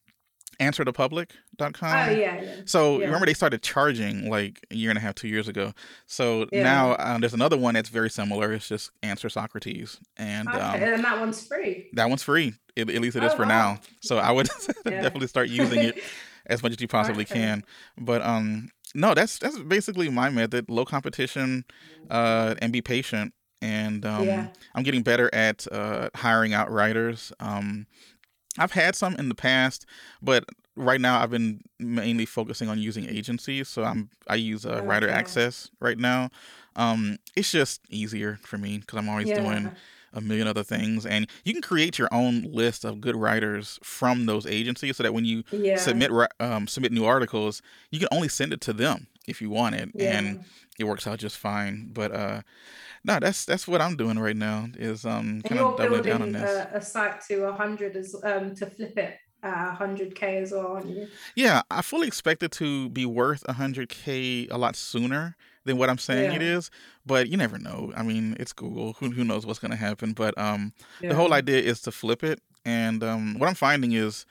Speaker 1: answerthepublic.com.
Speaker 2: Oh yeah, yeah.
Speaker 1: So
Speaker 2: yeah.
Speaker 1: remember they started charging like a year and a half, two years ago. So yeah. now uh, there's another one that's very similar. It's just Answer Socrates, and
Speaker 2: okay.
Speaker 1: um,
Speaker 2: and that one's free.
Speaker 1: That one's free. It, at least it is oh, for wow. now. So I would definitely start using it as much as you possibly okay. can. But um, no, that's that's basically my method: low competition, uh, and be patient. And um, I'm getting better at uh, hiring out writers. Um, I've had some in the past, but right now I've been mainly focusing on using agencies. So I'm I use uh, Writer Access right now. Um, it's just easier for me because I'm always yeah. doing a million other things, and you can create your own list of good writers from those agencies, so that when you yeah. submit um, submit new articles, you can only send it to them if you want it, yeah. and it works out just fine. But uh, no, that's that's what I'm doing right now. Is um kind of doubling down on this.
Speaker 2: A, a site to hundred as um to flip it uh, 100k as well
Speaker 1: yeah i fully expect it to be worth 100k a lot sooner than what i'm saying yeah. it is but you never know i mean it's google who, who knows what's going to happen but um yeah. the whole idea is to flip it and um what i'm finding is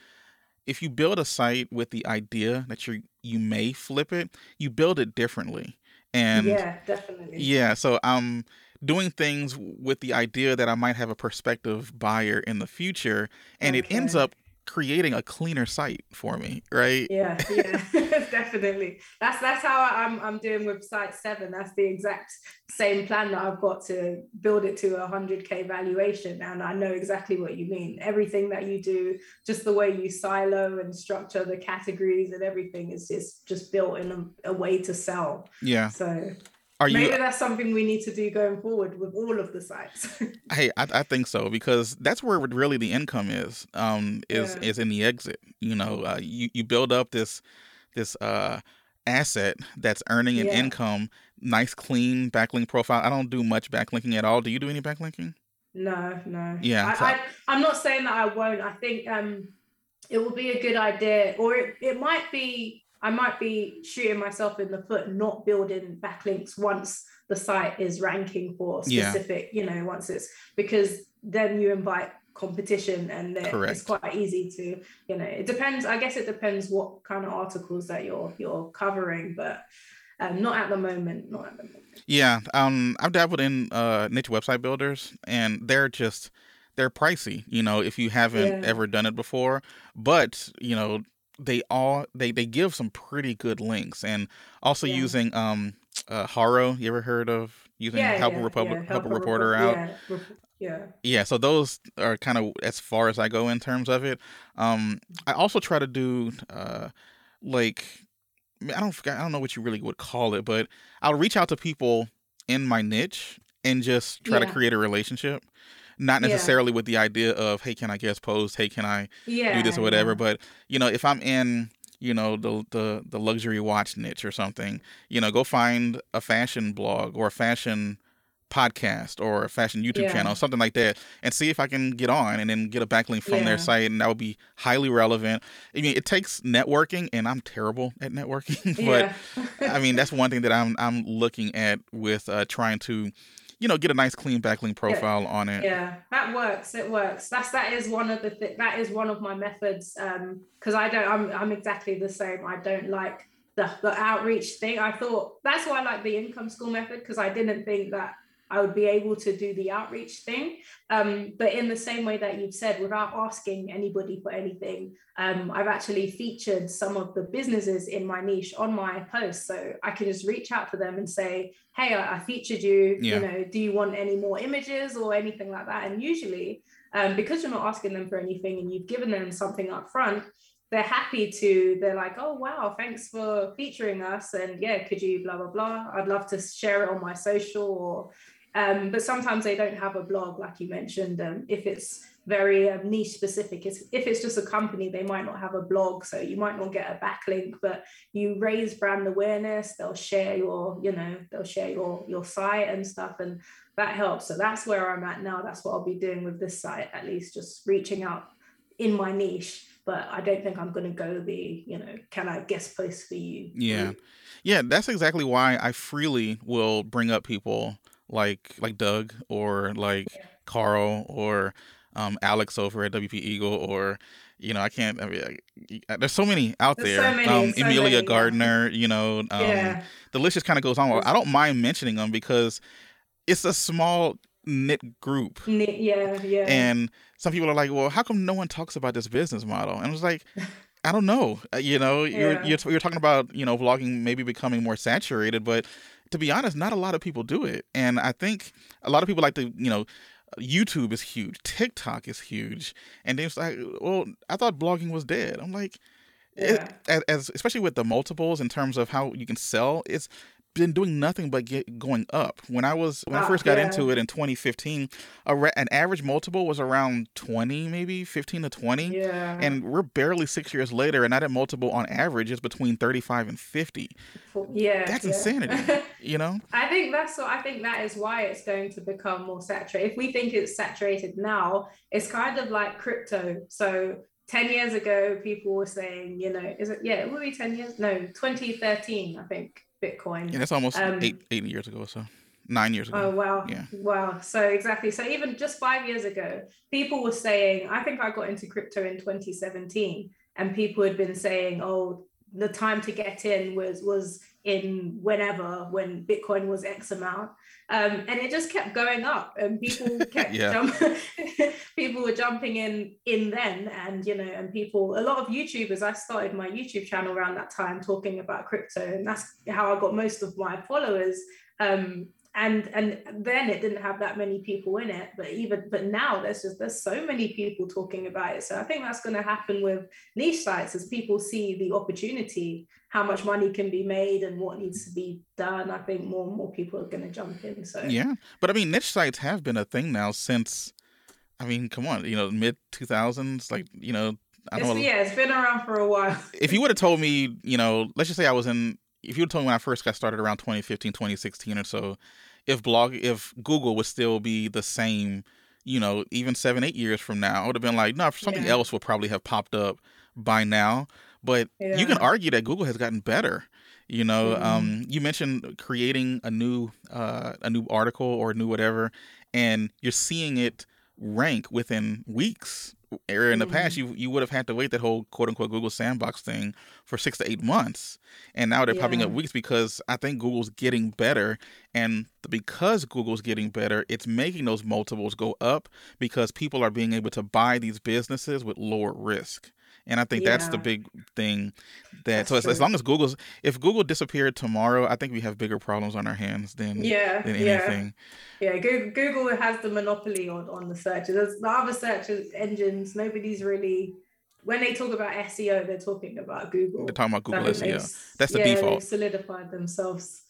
Speaker 1: if you build a site with the idea that you you may flip it you build it differently and
Speaker 2: yeah definitely
Speaker 1: yeah so um doing things with the idea that I might have a prospective buyer in the future, and okay. it ends up creating a cleaner site for me, right?
Speaker 2: Yeah, yeah, definitely. That's that's how I'm I'm doing with site seven. That's the exact same plan that I've got to build it to a hundred k valuation, and I know exactly what you mean. Everything that you do, just the way you silo and structure the categories and everything is just just built in a, a way to sell.
Speaker 1: Yeah.
Speaker 2: So
Speaker 1: Are
Speaker 2: Maybe
Speaker 1: you?
Speaker 2: that's something we need to do going forward with all of the sites.
Speaker 1: Hey, I, I think so because that's where really the income is. Um, is
Speaker 2: Yeah.
Speaker 1: is in the exit. You know, uh, you you build up this this uh asset that's earning an
Speaker 2: Yeah.
Speaker 1: income. Nice, clean backlink profile. I don't do much backlinking at all. Do you do any backlinking?
Speaker 2: No, no.
Speaker 1: Yeah,
Speaker 2: I,
Speaker 1: so-
Speaker 2: I, I'm not saying that I won't. I think um, it will be a good idea, or it, it might be. I might be shooting myself in the foot, not building backlinks once the site is ranking for
Speaker 1: Yeah.
Speaker 2: specific. You know, once it's because then you invite competition, and then it's quite easy to. You know, it depends. I guess it depends what kind of articles that you're you're covering, but um, not at the moment. Not at the moment.
Speaker 1: Yeah, um, I've dabbled in uh, niche website builders, and they're just they're pricey. You know, if you haven't
Speaker 2: Yeah.
Speaker 1: ever done it before, but you know they all they they give some pretty good links, and also
Speaker 2: Yeah.
Speaker 1: using um uh, Haro. You ever heard of using Help a Republic
Speaker 2: yeah,
Speaker 1: Help a Reporter
Speaker 2: Report-
Speaker 1: out?
Speaker 2: Yeah, yeah.
Speaker 1: Yeah, so those are kind of as far as I go in terms of it. Um, I also try to do uh, like I don't I don't know what you really would call it, but I'll reach out to people in my niche and just try to create a relationship. Not
Speaker 2: Yeah.
Speaker 1: necessarily with the idea of hey, can I guest post? Hey, can I
Speaker 2: yeah,
Speaker 1: do this or whatever?
Speaker 2: yeah.
Speaker 1: But you know, if I'm in you know the the the luxury watch niche or something, you know, go find a fashion blog or a fashion podcast or a fashion YouTube
Speaker 2: Yeah.
Speaker 1: channel, something like that, and see if I can get on and then get a backlink from
Speaker 2: Yeah.
Speaker 1: their site, and that would be highly relevant. I mean, it takes networking, and I'm terrible at networking, but
Speaker 2: yeah.
Speaker 1: I mean, that's one thing that I'm I'm looking at with uh, trying to, you know, get a nice clean backlink profile on it.
Speaker 2: yeah, that works. It works. That's that is one of the th- that is one of my methods. Um, because I don't. I'm I'm exactly the same. I don't like the the outreach thing. I thought that's why I like the income school method because I didn't think that I would be able to do the outreach thing. Um, but in the same way that you've said, without asking anybody for anything, um, I've actually featured some of the businesses in my niche on my post. So I can just reach out to them and say, hey, I, I featured you,
Speaker 1: Yeah.
Speaker 2: you know, do you want any more images or anything like that? And usually, um, because you're not asking them for anything and you've given them something up front, they're happy to, they're like, oh, wow, thanks for featuring us. And yeah, could you blah, blah, blah. I'd love to share it on my social or, um, but sometimes they don't have a blog, like you mentioned. Um, if it's very um, niche specific, it's, if it's just a company, they might not have a blog, so you might not get a backlink. But you raise brand awareness, they'll share your, you know, they'll share your your site and stuff, and that helps. So that's where I'm at now. That's what I'll be doing with this site, at least, just reaching out in my niche. But I don't think I'm going to go the, you know, can I guest post for you?
Speaker 1: Yeah. Yeah, that's exactly why I freely will bring up people like like Doug or like
Speaker 2: Yeah.
Speaker 1: Carl or um, Alex over at WP Eagle or you know I can't. I mean, I, there's so many out
Speaker 2: There's so
Speaker 1: there.
Speaker 2: many,
Speaker 1: um,
Speaker 2: so
Speaker 1: Amelia
Speaker 2: many.
Speaker 1: Gardner, you know, um,
Speaker 2: yeah.
Speaker 1: the list just kind of goes on. I don't mind mentioning them because it's a small knit group.
Speaker 2: Ni- Yeah. Yeah.
Speaker 1: And some people are like, "Well, how come no one talks about this business model?" And I was like, "I don't know. Uh, You know, you're you're, you're talking about you know vlogging maybe becoming more saturated, but to be honest, not a lot of people do it. And I think a lot of people like to you know." YouTube is huge, TikTok is huge, and then it's like, well, I thought blogging was dead. I'm like,
Speaker 2: Yeah.
Speaker 1: as, as especially with the multiples in terms of how you can sell, it's been doing nothing but get going up. When I was when I
Speaker 2: Ah,
Speaker 1: first got
Speaker 2: yeah.
Speaker 1: into it in 2015, a an average multiple was around 20, maybe 15 to 20,
Speaker 2: Yeah.
Speaker 1: and we're barely six years later, and that multiple on average is between 35 and 50.
Speaker 2: yeah.
Speaker 1: That's
Speaker 2: yeah.
Speaker 1: insanity. You know?
Speaker 2: I think that's what I think that is why it's going to become more saturated. If we think it's saturated now, it's kind of like crypto. So 10 years ago, people were saying, you know, is it yeah, it would be 10 years? No, 2013, I think, Bitcoin.
Speaker 1: Yeah, that's almost
Speaker 2: Um,
Speaker 1: eight eight years ago, or so nine years ago.
Speaker 2: Oh wow.
Speaker 1: Yeah.
Speaker 2: Wow. So exactly. So even just five years ago, people were saying, I think I got into crypto in 2017, and people had been saying, oh, the time to get in was was in whenever when Bitcoin was X amount. Um, and it just kept going up and people kept
Speaker 1: Yeah.
Speaker 2: jump people were jumping in in then and you know and people a lot of youtubers i started my youtube channel around that time talking about crypto and that's how i got most of my followers um and and then it didn't have that many people in it but even but now there's just there's so many people talking about it. So i think that's going to happen with niche sites as people see the opportunity how much money can be made and what needs to be done. I think more and more people are going to jump in so.
Speaker 1: Yeah but i mean niche sites have been a thing now since i mean come on you know mid 2000s like you know I
Speaker 2: don't it's, yeah it's been around for a while.
Speaker 1: If you would have told me you know let's just say i was in if you told me when I first got started around 2015, 2016 or so, if blog if Google would still be the same, you know, even seven, eight years from now, I would have been like, no, something yeah. else would probably have popped up by now. But yeah. you can argue that Google has gotten better. You know, mm-hmm. um, you mentioned creating a new uh, a new article or a new whatever, and you're seeing it rank within weeks area in the mm-hmm. past, you you would have had to wait that whole quote unquote Google sandbox thing for six to eight months, and now they're yeah. popping up weeks because I think Google's getting better, and because Google's getting better, it's making those multiples go up because people are being able to buy these businesses with lower risk. And I think yeah. that's the big thing that that's so as, as, long as Google's if Google disappeared tomorrow, I think we have bigger problems on our hands than
Speaker 2: yeah
Speaker 1: than
Speaker 2: anything. Yeah, yeah Google, Google has the monopoly on, on the searches. There's the other search engines, nobody's really when they talk about SEO, they're talking about Google.
Speaker 1: They're talking about Google SEO. That's the yeah, default.
Speaker 2: solidified themselves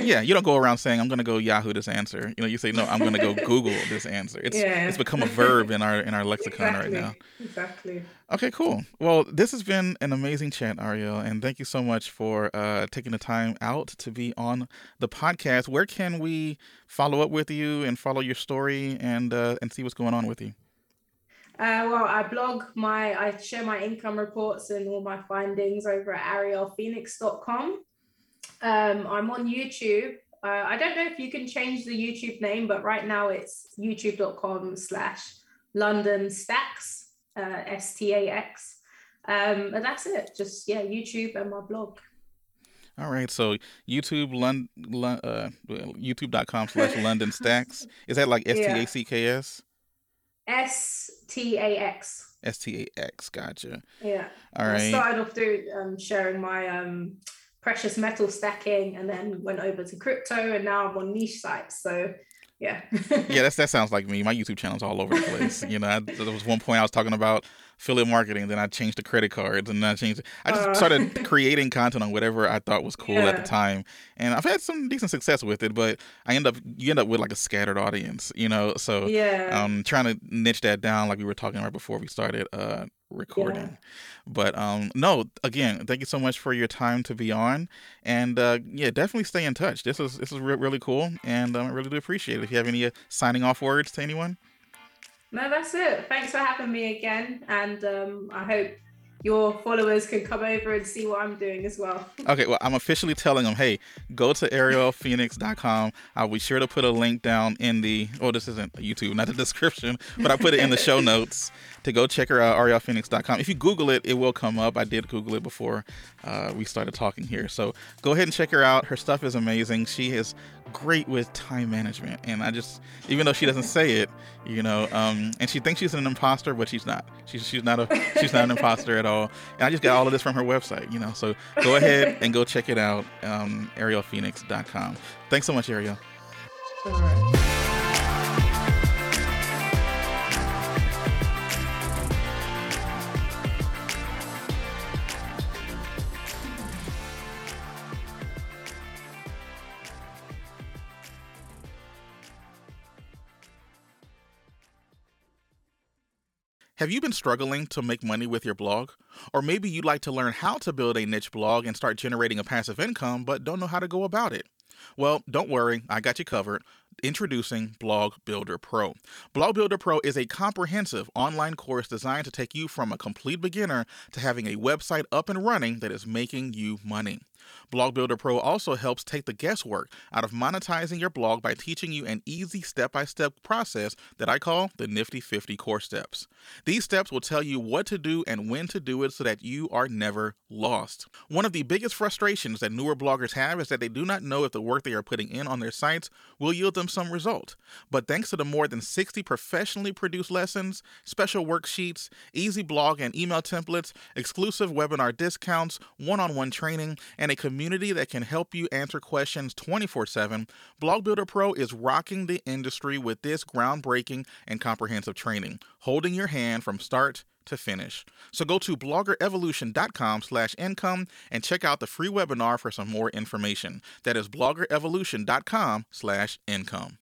Speaker 1: yeah, you don't go around saying I'm going to go Yahoo this answer. You know, you say no, I'm going to go Google this answer. It's yeah. it's become a verb in our in our lexicon
Speaker 2: exactly.
Speaker 1: right now.
Speaker 2: Exactly.
Speaker 1: Okay, cool. Well, this has been an amazing chat, Ariel, and thank you so much for uh, taking the time out to be on the podcast. Where can we follow up with you and follow your story and uh, and see what's going on with you?
Speaker 2: Uh, well, I blog my, I share my income reports and all my findings over at arielphoenix.com. Um, I'm on YouTube. Uh, I don't know if you can change the YouTube name, but right now it's youtube.com slash London Stacks, uh, S T A X. Um, and that's it. Just, yeah, YouTube and my blog.
Speaker 1: All right. So YouTube, Lon, uh, youtube.com slash London Stacks. Is that like S T A C K S?
Speaker 2: S T A X.
Speaker 1: S T A X. Gotcha.
Speaker 2: Yeah.
Speaker 1: All right. I
Speaker 2: started off through um, sharing my um, precious metal stacking and then went over to crypto and now I'm on niche sites. So yeah.
Speaker 1: yeah, that's that sounds like me. My YouTube channel's all over the place. you know, I, there was one point I was talking about affiliate marketing, then I changed to credit cards, and then I changed. I just uh, started creating content on whatever I thought was cool yeah. at the time, and I've had some decent success with it. But I end up you end up with like a scattered audience, you know. So
Speaker 2: yeah,
Speaker 1: um, trying to niche that down, like we were talking right before we started uh recording. Yeah. But um no, again, thank you so much for your time to be on, and uh, yeah, definitely stay in touch. This is this is re- really cool, and um, I really do appreciate it. If you have any uh, signing off words to anyone.
Speaker 2: No, that's it. Thanks for having me again, and um, I hope your followers can come over and see what I'm doing as well.
Speaker 1: okay, well, I'm officially telling them, hey, go to arielphoenix.com. I'll be sure to put a link down in the, oh, this isn't YouTube, not the description, but I put it in the show notes to go check her out, arielphoenix.com. If you Google it, it will come up. I did Google it before uh, we started talking here. So go ahead and check her out. Her stuff is amazing. She is great with time management. And I just, even though she doesn't say it, you know, um, and she thinks she's an imposter, but she's not. She's, she's not a she's not an imposter at all. And I just got all of this from her website, you know. So go ahead and go check it out, um, arielphoenix.com. Thanks so much, Ariel. Have you been struggling to make money with your blog? Or maybe you'd like to learn how to build a niche blog and start generating a passive income, but don't know how to go about it? Well, don't worry, I got you covered. Introducing Blog Builder Pro. Blog Builder Pro is a comprehensive online course designed to take you from a complete beginner to having a website up and running that is making you money. Blog Builder Pro also helps take the guesswork out of monetizing your blog by teaching you an easy step by step process that I call the Nifty 50 Core Steps. These steps will tell you what to do and when to do it so that you are never lost. One of the biggest frustrations that newer bloggers have is that they do not know if the work they are putting in on their sites will yield them some result. But thanks to the more than 60 professionally produced lessons, special worksheets, easy blog and email templates, exclusive webinar discounts, one on one training, and a community that can help you answer questions 24 7, Blog Builder Pro is rocking the industry with this groundbreaking and comprehensive training, holding your hand from start to finish. So go to bloggerevolution.com slash income and check out the free webinar for some more information. That is bloggerevolution.com slash income.